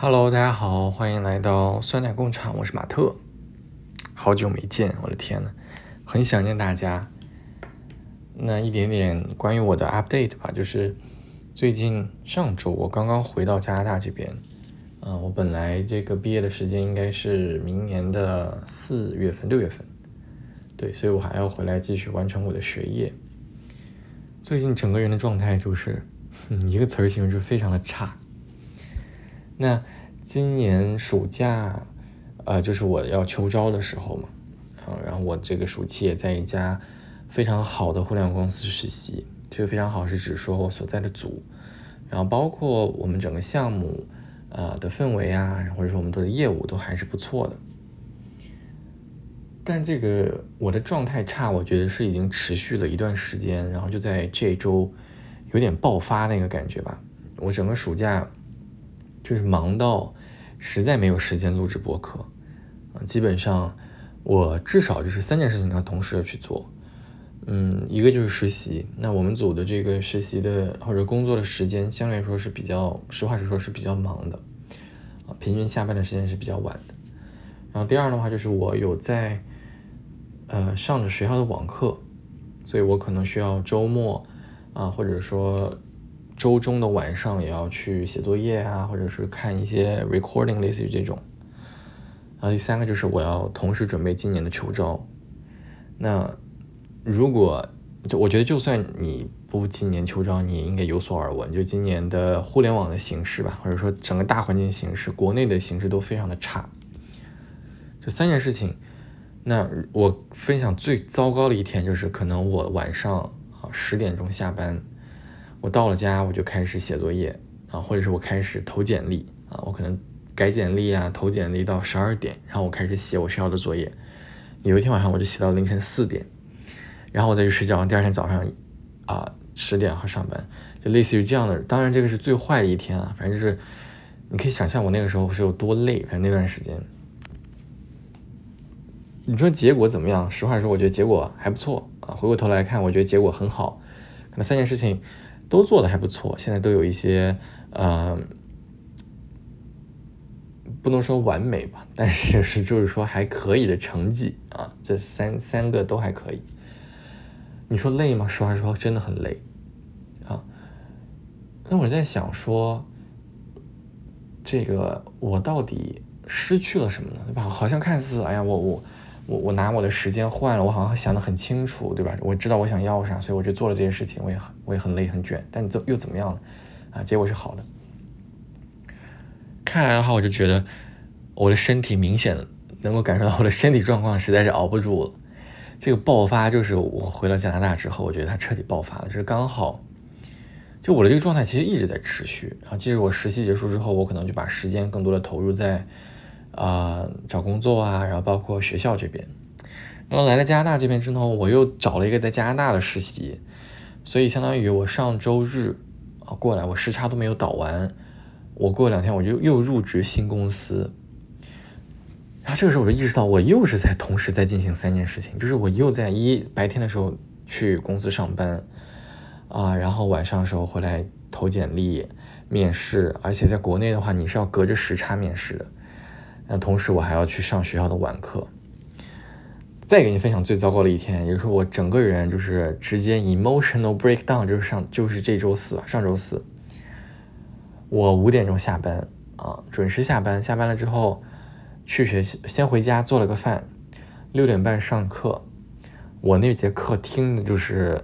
Hello，大家好，欢迎来到酸奶工厂，我是马特。好久没见，我的天呐，很想念大家。那一点点关于我的 update 吧，就是最近上周我刚刚回到加拿大这边。嗯，我本来这个毕业的时间应该是明年的四月份、六月份，对，所以我还要回来继续完成我的学业。最近整个人的状态就是，一个词儿形容，就是非常的差。那今年暑假，呃，就是我要秋招的时候嘛，嗯，然后我这个暑期也在一家非常好的互联网公司实习。这个非常好是指说我所在的组，然后包括我们整个项目，呃的氛围啊，或者说我们的业务都还是不错的。但这个我的状态差，我觉得是已经持续了一段时间，然后就在这周有点爆发那个感觉吧。我整个暑假。就是忙到实在没有时间录制播客啊，基本上我至少就是三件事情要同时的去做，嗯，一个就是实习，那我们组的这个实习的或者工作的时间相对来说是比较，实话实说是比较忙的啊，平均下班的时间是比较晚的。然后第二的话就是我有在呃上着学校的网课，所以我可能需要周末啊，或者说。周中的晚上也要去写作业啊，或者是看一些 recording，类似于这种。然后第三个就是我要同时准备今年的秋招。那如果就我觉得，就算你不今年秋招，你也应该有所耳闻，就今年的互联网的形势吧，或者说整个大环境形势，国内的形势都非常的差。这三件事情，那我分享最糟糕的一天就是，可能我晚上啊十点钟下班。我到了家，我就开始写作业啊，或者是我开始投简历啊，我可能改简历啊，投简历到十二点，然后我开始写我需要的作业。有一天晚上我就写到凌晨四点，然后我再去睡觉，第二天早上啊十点和上班，就类似于这样的。当然这个是最坏的一天啊，反正就是你可以想象我那个时候是有多累，反正那段时间。你说结果怎么样？实话说，我觉得结果还不错啊。回过头来看，我觉得结果很好。那三件事情。都做的还不错，现在都有一些呃，不能说完美吧，但是是就是说还可以的成绩啊，这三三个都还可以。你说累吗？实话说，真的很累啊。那我在想说，这个我到底失去了什么呢？对吧？好像看似，哎呀，我我。我我拿我的时间换了，我好像想得很清楚，对吧？我知道我想要啥，所以我就做了这些事情。我也很我也很累很卷，但怎又怎么样了？啊，结果是好的。看来的话，我就觉得我的身体明显能够感受到我的身体状况实在是熬不住了。这个爆发就是我回到加拿大之后，我觉得它彻底爆发了，就是刚好，就我的这个状态其实一直在持续。然后，即使我实习结束之后，我可能就把时间更多的投入在。啊，找工作啊，然后包括学校这边，然后来了加拿大这边之后，我又找了一个在加拿大的实习，所以相当于我上周日啊过来，我时差都没有倒完，我过两天我就又入职新公司，然后这个时候我就意识到，我又是在同时在进行三件事情，就是我又在一白天的时候去公司上班啊，然后晚上的时候回来投简历、面试，而且在国内的话，你是要隔着时差面试的。那同时我还要去上学校的晚课。再给你分享最糟糕的一天，也就是我整个人就是直接 emotional breakdown，就是上就是这周四，上周四，我五点钟下班啊，准时下班，下班了之后去学校，先回家做了个饭，六点半上课，我那节课听的就是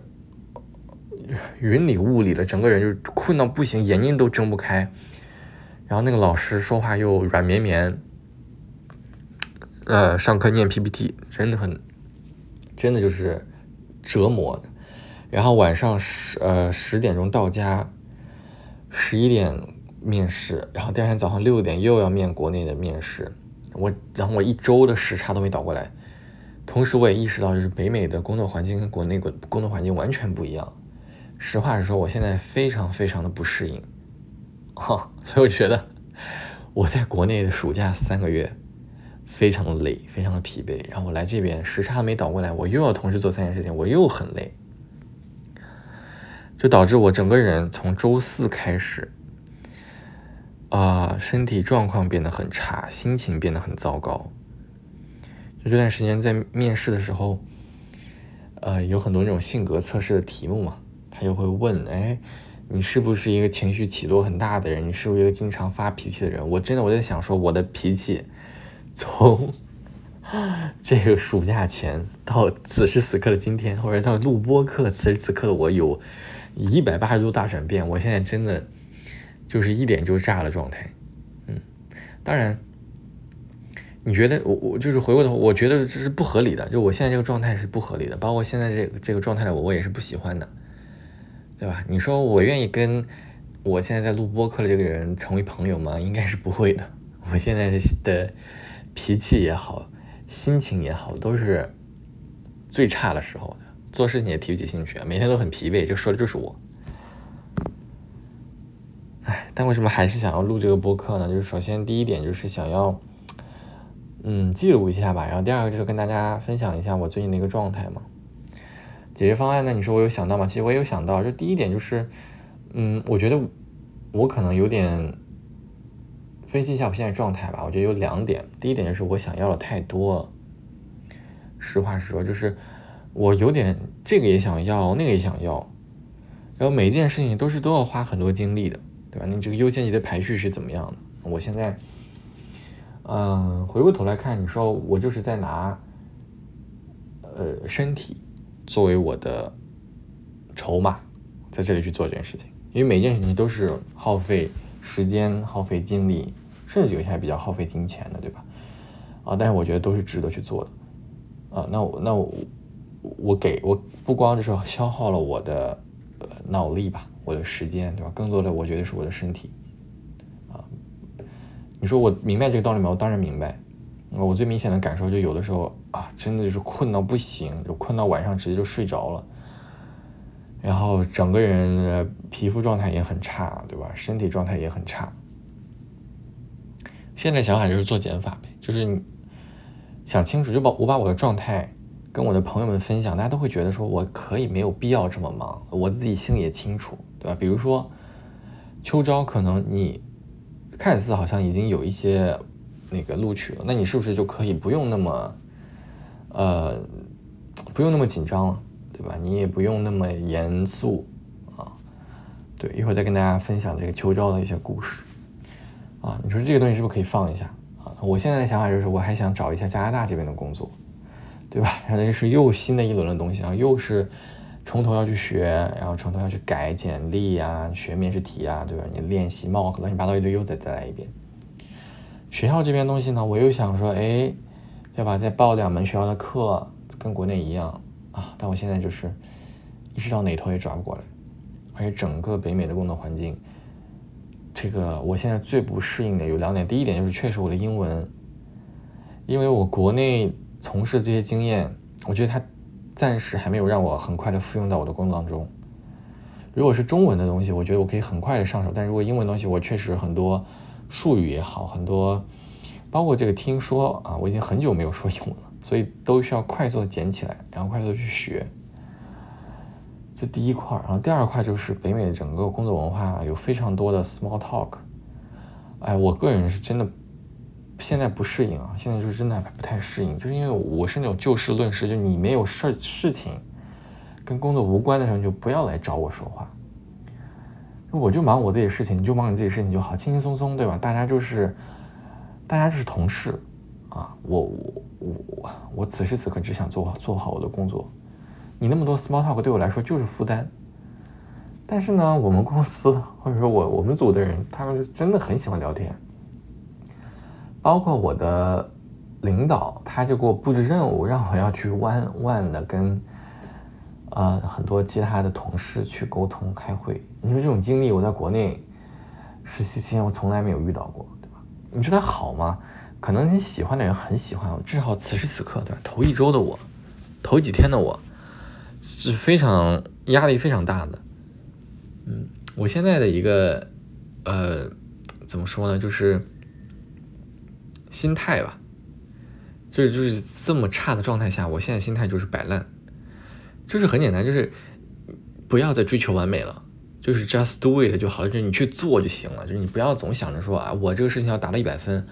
云里雾里的，整个人就是困到不行，眼睛都睁不开，然后那个老师说话又软绵绵。呃，上课念 PPT 真的很，真的就是折磨。然后晚上十呃十点钟到家，十一点面试，然后第二天早上六点又要面国内的面试。我然后我一周的时差都没倒过来。同时我也意识到，就是北美的工作环境跟国内工工作环境完全不一样。实话实说，我现在非常非常的不适应。哈，所以我觉得我在国内的暑假三个月。非常的累，非常的疲惫，然后我来这边时差没倒过来，我又要同时做三件事情，我又很累，就导致我整个人从周四开始，啊，身体状况变得很差，心情变得很糟糕。就这段时间在面试的时候，呃，有很多那种性格测试的题目嘛，他就会问，哎，你是不是一个情绪起落很大的人？你是不是一个经常发脾气的人？我真的我在想说，我的脾气从这个暑假前到此时此刻的今天，或者到录播课此时此刻的我，有一百八十度大转变。我现在真的就是一点就炸的状态。嗯，当然。你觉得我我就是回过头，我觉得这是不合理的，就我现在这个状态是不合理的，包括现在这这个状态的我，我也是不喜欢的，对吧？你说我愿意跟我现在在录播课的这个人成为朋友吗？应该是不会的。我现在的脾气也好，心情也好，都是最差的时候，做事情也提不起兴趣，每天都很疲惫。这说的就是我。哎，但为什么还是想要录这个播客呢？就是首先第一点就是想要。嗯，记录一下吧。然后第二个就是跟大家分享一下我最近的一个状态嘛。解决方案呢？你说我有想到吗？其实我也有想到。就第一点就是，嗯，我觉得我可能有点分析一下我现在状态吧。我觉得有两点。第一点就是我想要的太多。实话实说，就是我有点这个也想要，那个也想要。然后每一件事情都是都要花很多精力的，对吧？你这个优先级的排序是怎么样的？我现在。嗯，回过头来看，你说我就是在拿，呃，身体作为我的筹码，在这里去做这件事情，因为每件事情都是耗费时间、耗费精力，甚至有些还比较耗费金钱的，对吧？啊，但是我觉得都是值得去做的。啊，那我那我我给我不光就是消耗了我的呃脑力吧，我的时间，对吧？更多的我觉得是我的身体。啊你说我明白这个道理吗？我当然明白。我最明显的感受就有的时候啊，真的就是困到不行，就困到晚上直接就睡着了，然后整个人的皮肤状态也很差，对吧？身体状态也很差。现在想法就是做减法呗，就是想清楚，就把我把我的状态跟我的朋友们分享，大家都会觉得说我可以没有必要这么忙，我自己心里也清楚，对吧？比如说秋招，可能你。看似好像已经有一些那个录取了，那你是不是就可以不用那么，呃，不用那么紧张了，对吧？你也不用那么严肃啊。对，一会儿再跟大家分享这个秋招的一些故事啊。你说这个东西是不是可以放一下啊？我现在的想法就是，我还想找一下加拿大这边的工作，对吧？然后这是又新的一轮的东西啊，又是。从头要去学，然后从头要去改简历啊，学面试题啊，对吧？你练习 mock 乱七八糟一堆，又再再来一遍。学校这边东西呢，我又想说，哎，对吧？再报两门学校的课，跟国内一样啊。但我现在就是一直到哪头也转不过来，而且整个北美的工作环境，这个我现在最不适应的有两点。第一点就是确实我的英文，因为我国内从事这些经验，我觉得它。暂时还没有让我很快的复用到我的工作当中。如果是中文的东西，我觉得我可以很快的上手。但如果英文东西，我确实很多术语也好，很多包括这个听说啊，我已经很久没有说英文了，所以都需要快速的捡起来，然后快速的去学。这第一块，然后第二块就是北美整个工作文化有非常多的 small talk。哎，我个人是真的。现在不适应啊，现在就是真的不太适应，就是因为我是那种就事论事，就你没有事事情跟工作无关的时候，你就不要来找我说话。我就忙我自己的事情，你就忙你自己的事情就好，轻轻松松，对吧？大家就是大家就是同事啊，我我我我此时此刻只想做好做好我的工作，你那么多 small talk 对我来说就是负担。但是呢，我们公司或者说我我们组的人，他们是真的很喜欢聊天。包括我的领导，他就给我布置任务，让我要去弯弯 的跟呃很多其他的同事去沟通开会。你说这种经历，我在国内实习期间我从来没有遇到过，对吧？你说它好吗？可能你喜欢的人很喜欢，至少此时此刻，对吧？头一周的我，头几天的我是非常压力非常大的。嗯，我现在的一个呃怎么说呢，就是。心态吧，就是就是这么差的状态下，我现在心态就是摆烂，就是很简单，就是不要再追求完美了，就是 just do it 就好了，就是你去做就行了，就是你不要总想着说啊，我这个事情要达到一百分，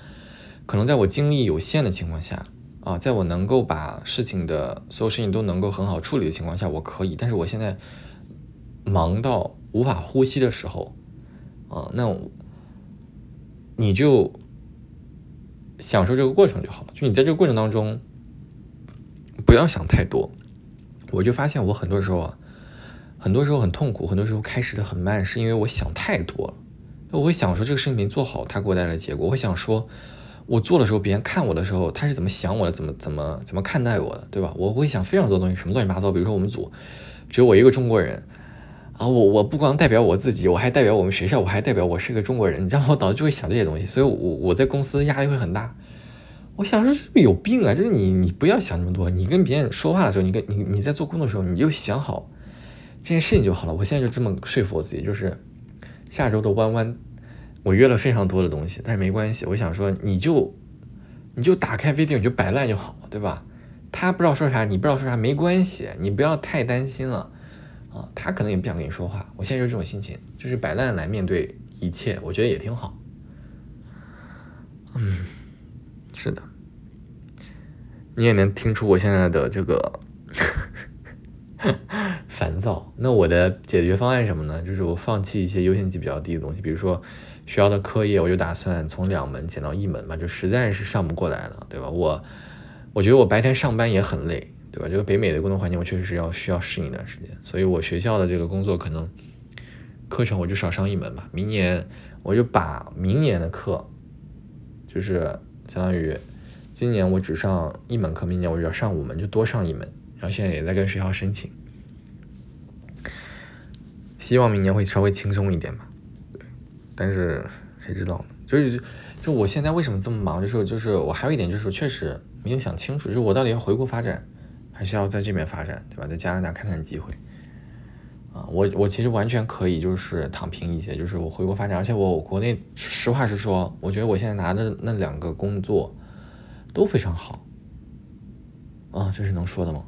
可能在我精力有限的情况下啊，在我能够把事情的所有事情都能够很好处理的情况下，我可以，但是我现在忙到无法呼吸的时候啊，那你就享受这个过程就好了，就你在这个过程当中不要想太多，我就发现我很多时候啊。很多时候很痛苦，很多时候开始的很慢，是因为我想太多了。我会想说这个事情没做好，它给我带来的结果。我会想说，我做的时候，别人看我的时候，他是怎么想我的，怎么怎么怎么看待我的，对吧？我会想非常多东西，什么乱七八糟。比如说我们组只有我一个中国人啊，我我不光代表我自己，我还代表我们学校，我还代表我是个中国人，你知道我导致就会想这些东西，所以我我在公司压力会很大。我想说是不是有病啊？就是你你不要想那么多，你跟别人说话的时候，你跟你你在做工作的时候，你就想好。这件事情就好了，我现在就这么说服我自己，就是下周的弯弯，我约了非常多的东西，但是没关系，我想说你就你就打开 V T，你就摆烂就好，对吧？他不知道说啥，你不知道说啥没关系，你不要太担心了啊，他可能也不想跟你说话，我现在就这种心情，就是摆烂来面对一切，我觉得也挺好。嗯，是的，你也能听出我现在的这个。烦躁，那我的解决方案是什么呢？就是我放弃一些优先级比较低的东西，比如说学校的课业，我就打算从两门减到一门嘛，就实在是上不过来了，对吧？我我觉得我白天上班也很累，对吧？这个北美的工作环境，我确实是要需要适应一段时间，所以我学校的这个工作可能课程我就少上一门吧。明年我就把明年的课，就是相当于今年我只上一门课，明年我就要上五门，就多上一门。然后现在也在跟学校申请，希望明年会稍微轻松一点吧。但是谁知道呢？就是就我现在为什么这么忙？就是就是我还有一点就是确实没有想清楚，就是我到底要回国发展，还是要在这边发展，对吧？在加拿大看看机会。啊，我我其实完全可以就是躺平一些，就是我回国发展，而且我国内实话实说，我觉得我现在拿的那两个工作都非常好。啊，这是能说的吗？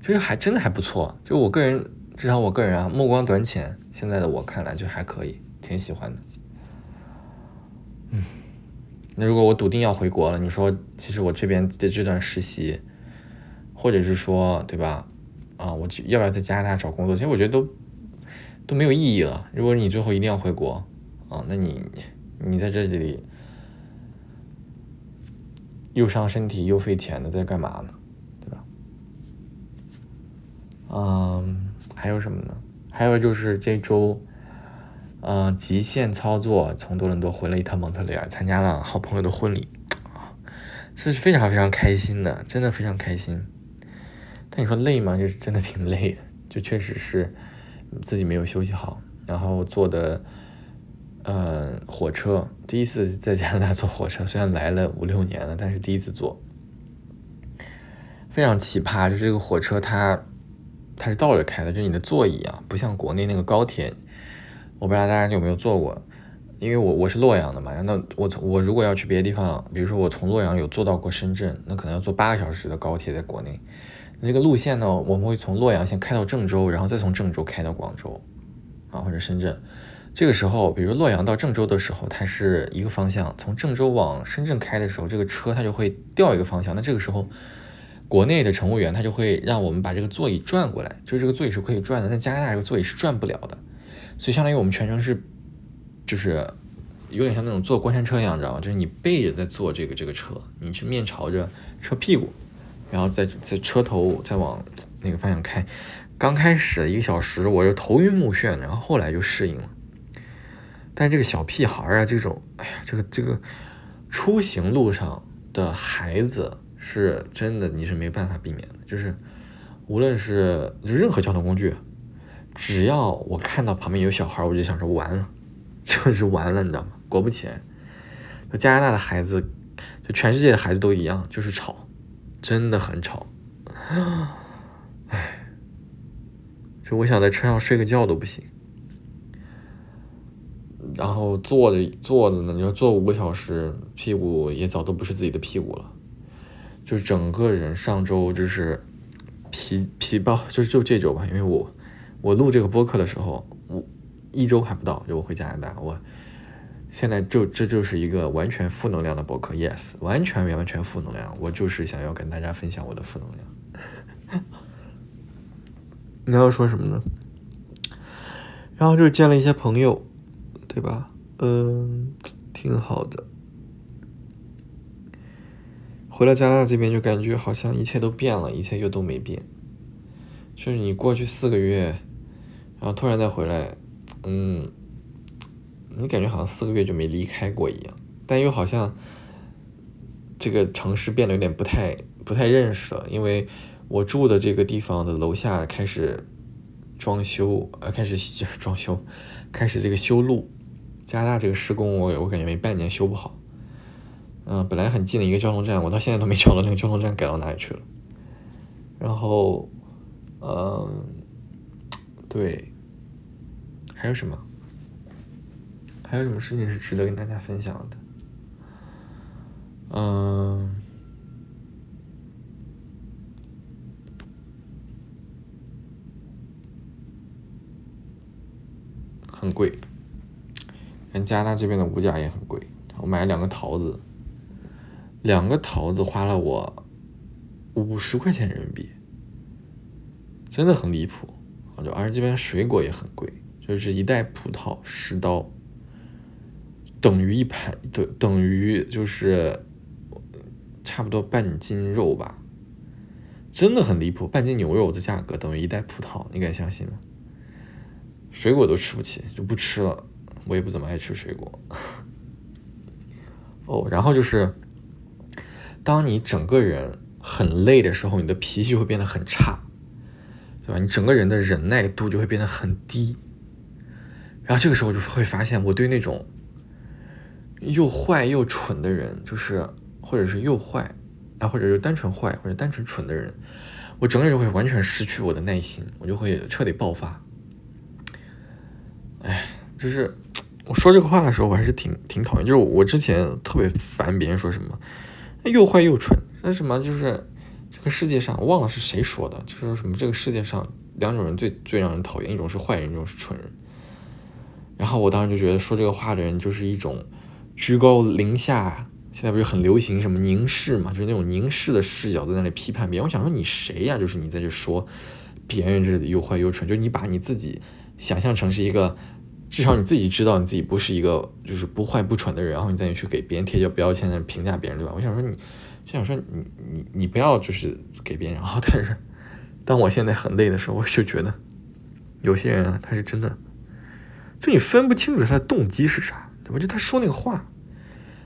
其实还真的还不错，就我个人，至少我个人啊，目光短浅。现在的我看来就还可以，挺喜欢的。那如果我笃定要回国了，你说，其实我这边的这段实习，或者是说，对吧？啊，我要不要在加拿大找工作？其实我觉得都都没有意义了。如果你最后一定要回国，啊，那你你在这里又伤身体又费钱的，在干嘛呢？对吧嗯，还有什么呢？还有就是这周，嗯，极限操作，从多伦多回了一趟蒙特利尔，参加了好朋友的婚礼，啊，是非常非常开心的，真的非常开心。但你说累吗？就是真的挺累的，就确实是自己没有休息好，然后坐的，呃，火车，第一次在加拿大坐火车，虽然来了五六年了，但是第一次坐，非常奇葩，就是这个火车它。它是倒着开的，就你的座椅啊，不像国内那个高铁，我不知道大家有没有坐过，因为我我是洛阳的嘛，那我我如果要去别的地方，比如说我从洛阳有坐到过深圳，那可能要坐八个小时的高铁，在国内，那个路线呢，我们会从洛阳先开到郑州，然后再从郑州开到广州，啊或者深圳，这个时候，比如洛阳到郑州的时候，它是一个方向，从郑州往深圳开的时候，这个车它就会调一个方向，那这个时候。国内的乘务员他就会让我们把这个座椅转过来，就是这个座椅是可以转的，但加拿大这个座椅是转不了的，所以相当于我们全程是，就是有点像那种坐过山车一样，你知道吗？就是你背着在坐这个这个车，你是面朝着车屁股，然后在在车头再往那个方向开。刚开始一个小时我就头晕目眩，然后后来就适应了。但这个小屁孩啊，这种，哎呀，这个这个出行路上的孩子。是真的，你是没办法避免的。就是无论是任何交通工具，只要我看到旁边有小孩，我就想说完了，就是完了，你知道吗？果不其然，加拿大的孩子，就全世界的孩子都一样，就是吵，真的很吵。唉，就我想在车上睡个觉都不行。然后坐着坐着呢，你要坐五个小时，屁股也早都不是自己的屁股了。就整个人上周就是疲疲爆，就是就这周吧，因为我我录这个播客的时候，我一周还不到，就我回加拿大，我现在就这就是一个完全负能量的播客，yes，完全完全负能量，我就是想要跟大家分享我的负能量。你要说什么呢？然后就见了一些朋友，对吧？嗯，挺好的。回了加拿大这边，就感觉好像一切都变了，一切又都没变。就是你过去四个月，然后突然再回来，嗯，你感觉好像四个月就没离开过一样，但又好像这个城市变得有点不太不太认识了，因为我住的这个地方的楼下开始装修，呃，开始 装修，开始这个修路。加拿大这个施工，我我感觉没半年修不好。嗯，本来很近的一个交通站，我到现在都没 找到那个交通站改到哪里去了。然后，嗯，对，还有什么？还有什么事情是值得跟大家分享的？嗯，很贵，加拿大这边的物价也很贵。我买了两个桃子。两个桃子花了我五十块钱人民币，真的很离谱。就而且这边水果也很贵，就是一袋葡萄十刀，等于一盘，等等于就是差不多半斤肉吧，真的很离谱。半斤牛肉的价格等于一袋葡萄，你敢相信吗？水果都吃不起，就不吃了。我也不怎么爱吃水果。哦，然后就是。当你整个人很累的时候，你的脾气会变得很差，对吧？你整个人的忍耐度就会变得很低。然后这个时候就会发现，我对那种又坏又蠢的人，就是或者是又坏啊，或者是单纯坏或者单纯蠢的人，我整个人就会完全失去我的耐心，我就会彻底爆发。哎，就是我说这个话的时候，我还是挺挺讨厌。就是我之前特别烦别人说什么。又坏又蠢，那什么就是这个世界上，忘了是谁说的，就是什么这个世界上两种人最最让人讨厌，一种是坏人，一种是蠢人。然后我当时就觉得说这个话的人就是一种居高临下，现在不是很流行什么凝视嘛，就是那种凝视的视角在那里批判别人。我想说你谁呀？就是你在这说别人这又坏又蠢，就你把你自己想象成是一个。至少你自己知道你自己不是一个就是不坏不蠢的人，然后你再去给别人贴个标签，评价别人，对吧？我想说你，就想说你你你不要就是给别人。然后但是，当我现在很累的时候，我就觉得有些人啊，他是真的，就你分不清楚他的动机是啥，对吧？就他说那个话，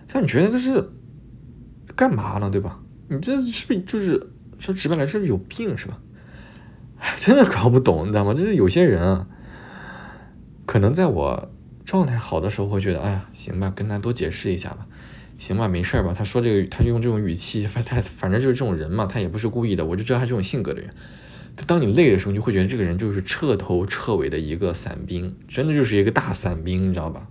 像你觉得这是干嘛呢，对吧？你这是不是就是说直白来说有病是吧？真的搞不懂，你知道吗？就是有些人啊。可能在我状态好的时候，会觉得，哎呀，行吧，跟他多解释一下吧，行吧，没事儿吧？他说这个，他就用这种语气，反他反正就是这种人嘛，他也不是故意的，我就知道他这种性格的人。当你累的时候，你就会觉得这个人就是彻头彻尾的一个散兵，真的就是一个大散兵，你知道吧？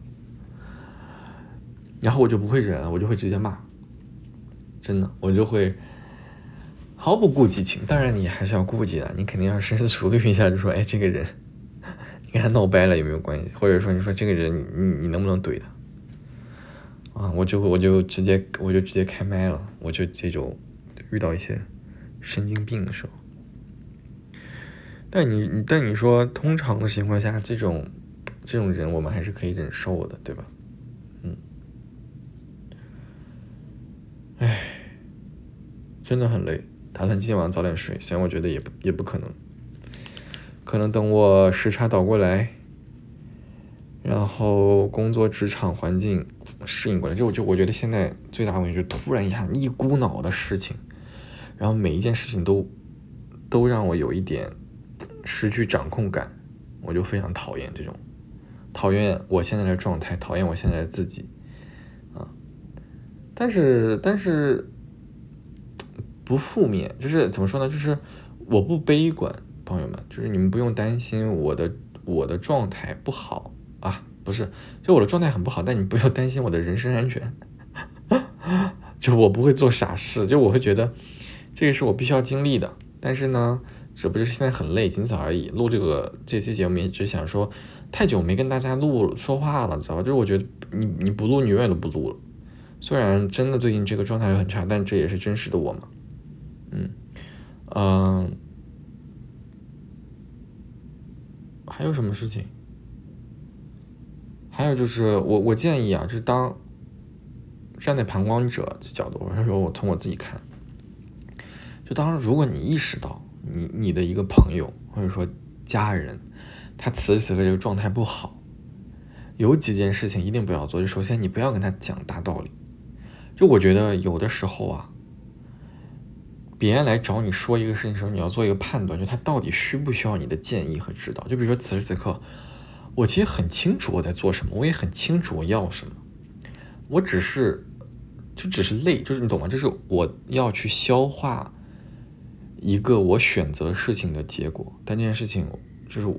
然后我就不会忍，我就会直接骂，真的，我就会毫不顾及情。当然，你还是要顾及的，你肯定要深思熟虑一下，就说，哎，这个人。你跟他闹掰了有没有关系？或者说，你说这个人，你你能不能怼他？啊，我就我就直接我就直接开麦了，我就这种遇到一些神经病的时候。但你你但你说，通常的情况下，这种这种人我们还是可以忍受的，对吧？嗯。唉，真的很累，打算今天晚上早点睡，虽然我觉得也不也不可能。可能等我时差倒过来，然后工作职场环境适应过来，就就我觉得现在最大的问题就是突然一下一股脑的事情，然后每一件事情都都让我有一点失去掌控感，我就非常讨厌这种，讨厌我现在的状态，讨厌我现在的自己，啊，但是但是不负面，就是怎么说呢？就是我不悲观。朋友们，就是你们不用担心我的我的状态不好啊，不是，就我的状态很不好，但你不要担心我的人身安全，就我不会做傻事，就我会觉得这个是我必须要经历的，但是呢，只不过是现在很累，仅此而已。录这个这期节目也只想说，太久没跟大家录说话了，知道吧？就是我觉得你你不录，你永远都不录了。虽然真的最近这个状态很差，但这也是真实的我嘛。嗯嗯，还有什么事情？还有就是我我建议啊，就是当站在旁观者的角度，或者说我从我自己看，就当如果你意识到你你的一个朋友或者说家人，他此时此刻这个状态不好，有几件事情一定不要做。就首先你不要跟他讲大道理，就我觉得有的时候啊，别人来找你说一个事情的时候，你要做一个判断，就他到底需不需要你的建议和指导。就比如说此时此刻。我其实很清楚我在做什么，我也很清楚我要什么，我只是，就只是累，就是你懂吗？就是我要去消化一个我选择事情的结果，但这件事情就是我，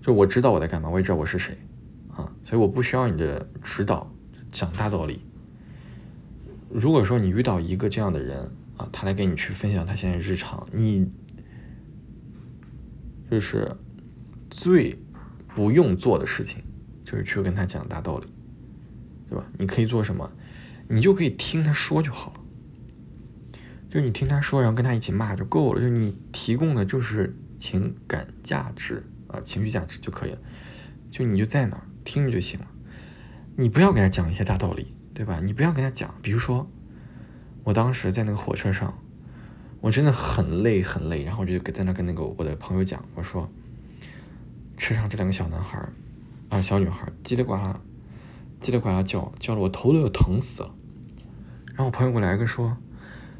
就我知道我在干嘛，我也知道我是谁啊，所以我不需要你的指导讲大道理。如果说你遇到一个这样的人啊，他来跟你去分享他现在日常，你就是最。不用做的事情，就是去跟他讲大道理，对吧？你可以做什么？你就可以听他说就好了。就你听他说，然后跟他一起骂就够了。就你提供的就是情感价值啊，情绪价值就可以了。就你就在那儿听着就行了。你不要给他讲一些大道理，对吧？你不要跟他讲。比如说，我当时在那个火车上，我真的很累很累，然后我就在那跟那个我的朋友讲，我说。车上这两个小男孩儿啊，小女孩叽里呱啦，叽里呱啦叫，叫的我头都要疼死了。然后我朋友给我来个说：“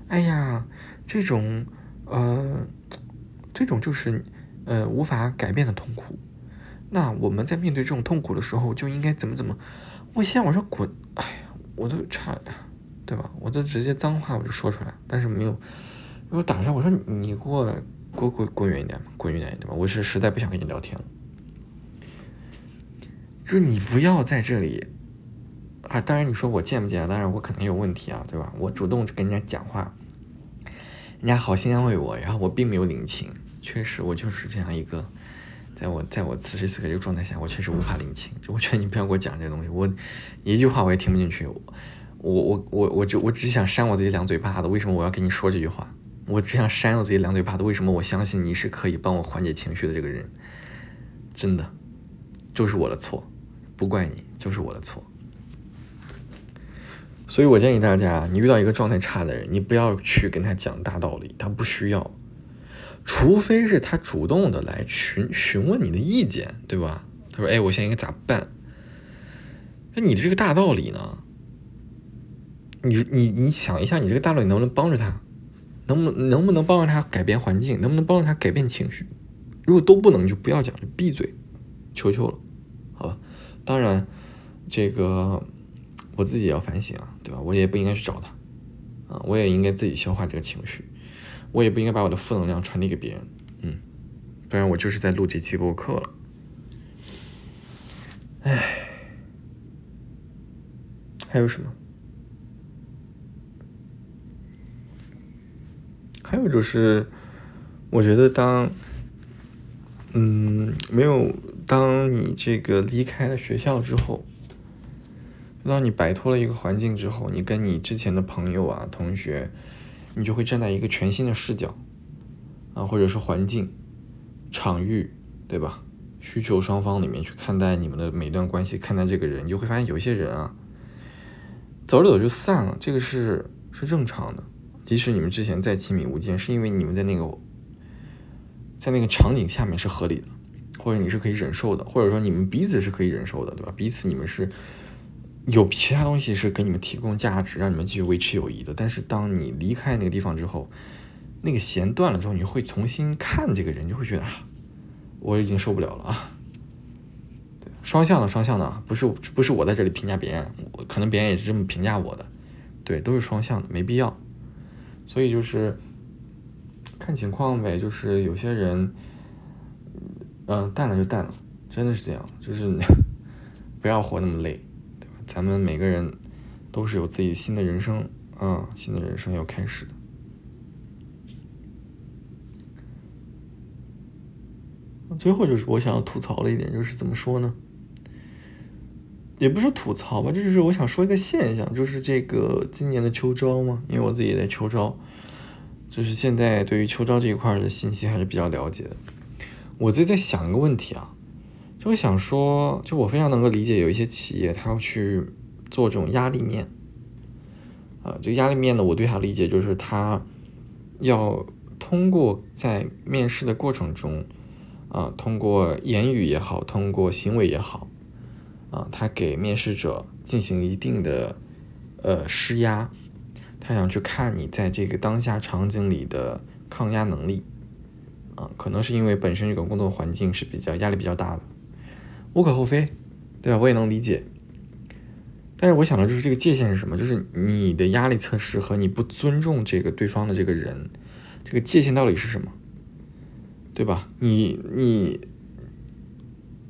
哎呀，这种呃，这种就是呃无法改变的痛苦。那我们在面对这种痛苦的时候，就应该怎么怎么？”我心想：“我说滚！哎呀，我都差，对吧？我都直接脏话我就说出来，但是没有我打上。我说你给我滚滚滚远一点嘛，滚远一点对吧。我是实在不想跟你聊天了。”就是你不要在这里啊！当然你说我贱不贱？当然我肯定有问题啊，对吧？我主动跟人家讲话，人家好心安慰我，然后我并没有领情。确实，我就是这样一个，在我在我此时此刻这个状态下，我确实无法领情。我觉得你不要给我讲这些东西，我一句话我也听不进去。我我我我就我只想扇我自己两嘴巴子。为什么我要跟你说这句话？我只想扇我自己两嘴巴子。为什么我相信你是可以帮我缓解情绪的这个人？真的，就是我的错。不怪你，就是我的错。所以我建议大家，你遇到一个状态差的人，你不要去跟他讲大道理，他不需要，除非是他主动的来询询问你的意见，对吧？他说：“哎，我现在应该咋办？”那你的这个大道理呢？你你你想一下，你这个大道理能不能帮助他？能不能能不能帮助他改变环境？能不能帮助他改变情绪？如果都不能，就不要讲，就闭嘴，求求了，当然，这个我自己也要反省啊，对吧？我也不应该去找他，啊，我也应该自己消化这个情绪，我也不应该把我的负能量传递给别人，嗯，不然我就是在录这期播客了。唉，还有什么？还有就是，我觉得当，嗯，没有。当你这个离开了学校之后，当你摆脱了一个环境之后，你跟你之前的朋友啊、同学，你就会站在一个全新的视角啊，或者是环境、场域，对吧？需求双方里面去看待你们的每一段关系，看待这个人，你就会发现有一些人啊，走着走就散了，这个是是正常的。即使你们之前再亲密无间，是因为你们在那个在那个场景下面是合理的。或者你是可以忍受的，或者说你们彼此是可以忍受的，对吧？彼此你们是有其他东西是给你们提供价值，让你们继续维持友谊的。但是当你离开那个地方之后，那个弦断了之后，你会重新看这个人，就会觉得啊，我已经受不了了啊。双向的，双向的，不是不是我在这里评价别人，我可能别人也是这么评价我的，对，都是双向的，没必要。所以就是看情况呗，就是有些人。嗯，淡了就淡了，真的是这样，就是 不要活那么累，对吧？咱们每个人都是有自己新的人生，啊，新的人生要开始的。最后就是我想要吐槽的一点，就是怎么说呢？也不是吐槽吧，这就是我想说一个现象，就是这个今年的秋招嘛，因为我自己也在秋招，就是现在对于秋招这一块的信息还是比较了解的。我自己在想一个问题啊，就会想说，就我非常能够理解有一些企业他要去做这种压力面，啊，就压力面呢，我对他理解就是他要通过在面试的过程中，啊，通过言语也好，通过行为也好。啊，他给面试者进行一定的呃施压，他想去看你在这个当下场景里的抗压能力。啊，可能是因为本身这个工作环境是比较压力比较大的，无可厚非，对吧？我也能理解。但是我想的就是这个界限是什么？就是你的压力测试和你不尊重这个对方的这个人，这个界限到底是什么？对吧？你你。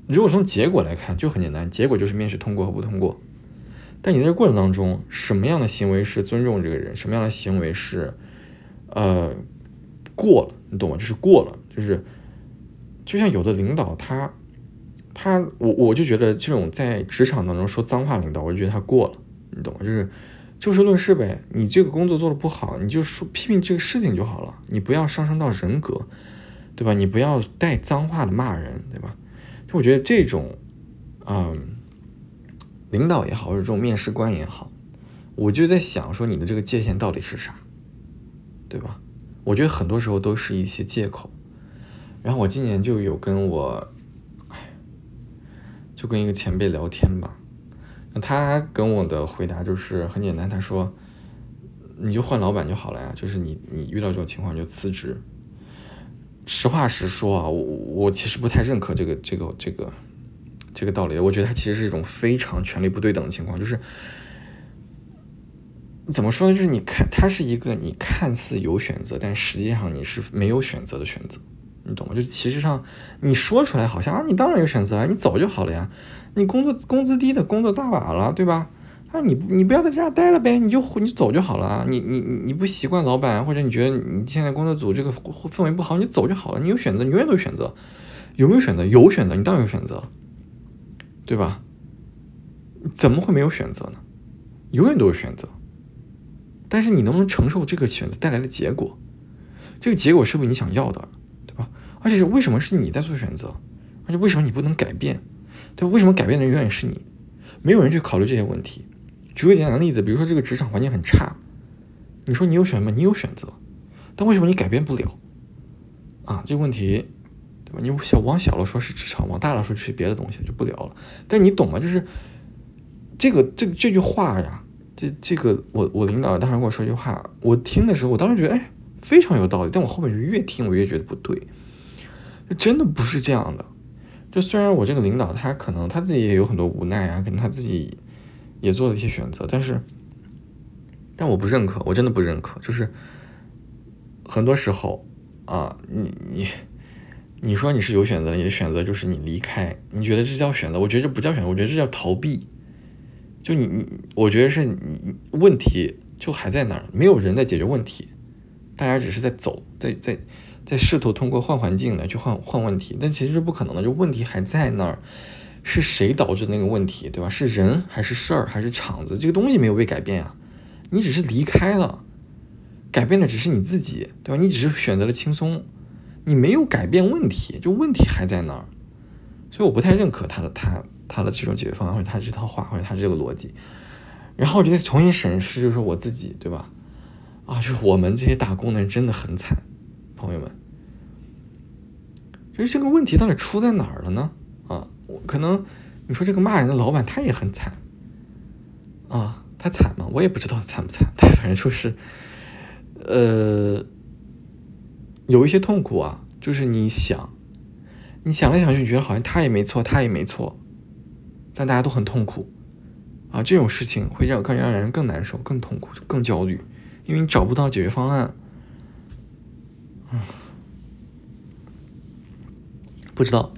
如果从结果来看，就很简单，结果就是面试通过和不通过。但你在这过程当中，什么样的行为是尊重这个人，什么样的行为是，呃，过了，你懂吗？就是过了，就是，就像有的领导，他，他，我我就觉得这种在职场当中说脏话领导，我就觉得他过了，你懂吗？就是就事论事呗。你这个工作做的不好，你就说批评这个事情就好了，你不要上升到人格，对吧？你不要带脏话的骂人，对吧？就我觉得这种，嗯，领导也好，或者这种面试官也好，我就在想说，你的这个界限到底是啥，对吧？我觉得很多时候都是一些借口。然后我今年就有跟我，就跟一个前辈聊天吧，他跟我的回答就是很简单，他说，你就换老板就好了呀，就是你你遇到这种情况就辞职。实话实说啊，我我其实不太认可这个这个这个这个道理。我觉得它其实是一种非常权力不对等的情况。就是怎么说呢？就是你看，它是一个你看似有选择，但实际上你是没有选择的选择。你懂吗？就其实上你说出来好像啊，你当然有选择了，你走就好了呀。你工作工资低的工作大把了，对吧？啊，你你不要在这家待了呗，你就你走就好了。你你你你不习惯老板，或者你觉得你现在工作组这个氛围不好，你走就好了。你有选择，你永远都有选择。有没有选择？有选择，你当然有选择，对吧？怎么会没有选择呢？永远都有选择。但是你能不能承受这个选择带来的结果？这个结果是不是你想要的，而且是为什么是你在做选择？而且为什么你不能改变？对，为什么改变的永远是你？没有人去考虑这些问题。举个简单的例子，比如说这个职场环境很差，你说你有选吗？你有选择，但为什么你改变不了？啊，这个问题，对吧？你小往小了说是职场，往大了说是别的东西就不聊了。但你懂吗？就是这个这这句话呀，这这个我我领导当时跟我说一句话，我听的时候我当时觉得哎非常有道理，但我后面就越听我越觉得不对，真的不是这样的。就虽然我这个领导他可能他自己也有很多无奈啊，可能他自己。也做了一些选择，但是，但我不认可，我真的不认可。就是很多时候啊，你你你说你是有选择，你的选择就是你离开，你觉得这叫选择？我觉得这不叫选择，我觉得这叫逃避。就你你，我觉得是你问题就还在那儿，没有人在解决问题，大家只是在走，在在在试图通过换环境来去换换问题，但其实是不可能的，就问题还在那儿。是谁导致那个问题，对吧？是人还是事儿还是场子？这个东西没有被改变啊，你只是离开了，改变的只是你自己，对吧？你只是选择了轻松，你没有改变问题，就问题还在那儿。所以我不太认可他的他他的这种解决方案，或者他这套话，或者他这个逻辑。然后我就得重新审视，就是我自己，对吧？啊，就是我们这些打工的人真的很惨，朋友们。就是这个问题到底出在哪儿了呢？啊，我可能你说这个骂人的老板他也很惨啊，他惨吗？我也不知道惨不惨，但反正就是，呃，有一些痛苦啊。就是你想，你想来想去，觉得好像他也没错，他也没错，但大家都很痛苦啊。这种事情会让更让人更难受、更痛苦、更焦虑，因为你找不到解决方案。嗯，不知道。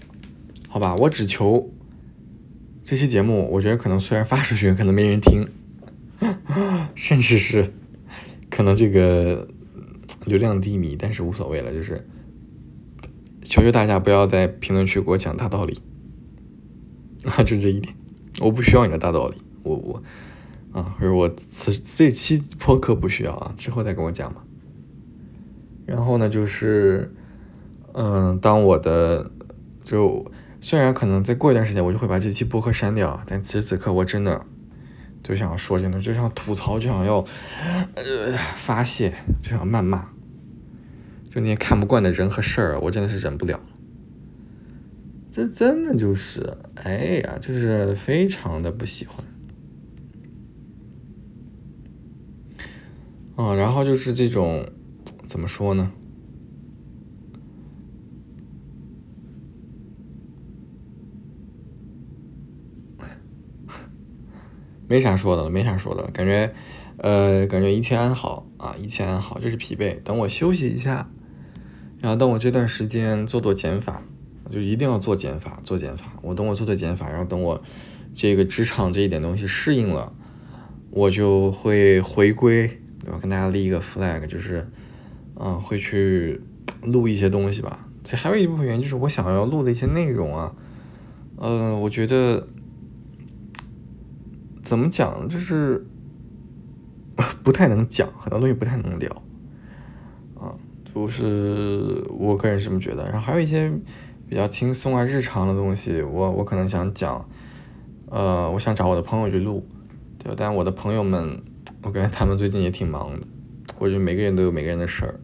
好吧，我只求这期节目，我觉得可能虽然发出去可能没人听，甚至是可能这个流量低迷，但是无所谓了，就是求求大家不要在评论区给我讲大道理啊，就这一点，我不需要你的大道理，我我啊，而我此这期播客不需要啊，之后再跟我讲吧。然后呢，就是嗯，当我的就虽然可能再过一段时间我就会把这期播客删掉，但此时此刻我真的就想说，真的就想吐槽，就想要呃发泄，就想谩骂。就那些看不惯的人和事儿，我真的是忍不了。这真的就是，哎呀，就是非常的不喜欢。嗯，然后就是这种，怎么说呢？没啥说的了，没啥说的了，感觉，呃，感觉一切安好啊，一切安好，就是疲惫。等我休息一下。然后等我这段时间做做减法，就一定要做减法，做减法。我等我做做减法，然后等我这个职场这一点东西适应了，我就会回归。我跟大家立一个 flag，就是，嗯，会去录一些东西吧。这还有一部分原因就是我想要录的一些内容啊，嗯，我觉得怎么讲，就是 不太能讲，很多东西不太能聊。啊就是我个人是这么觉得，然后还有一些比较轻松啊、日常的东西，我我可能想讲，呃，我想找我的朋友去录，对但我的朋友们，我感觉他们最近也挺忙的，我觉得每个人都有每个人的事儿，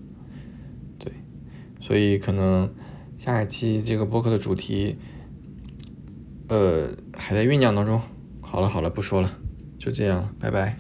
对，所以可能下一期这个播客的主题，呃，还在酝酿当中。好了好了，不说了，就这样，拜拜。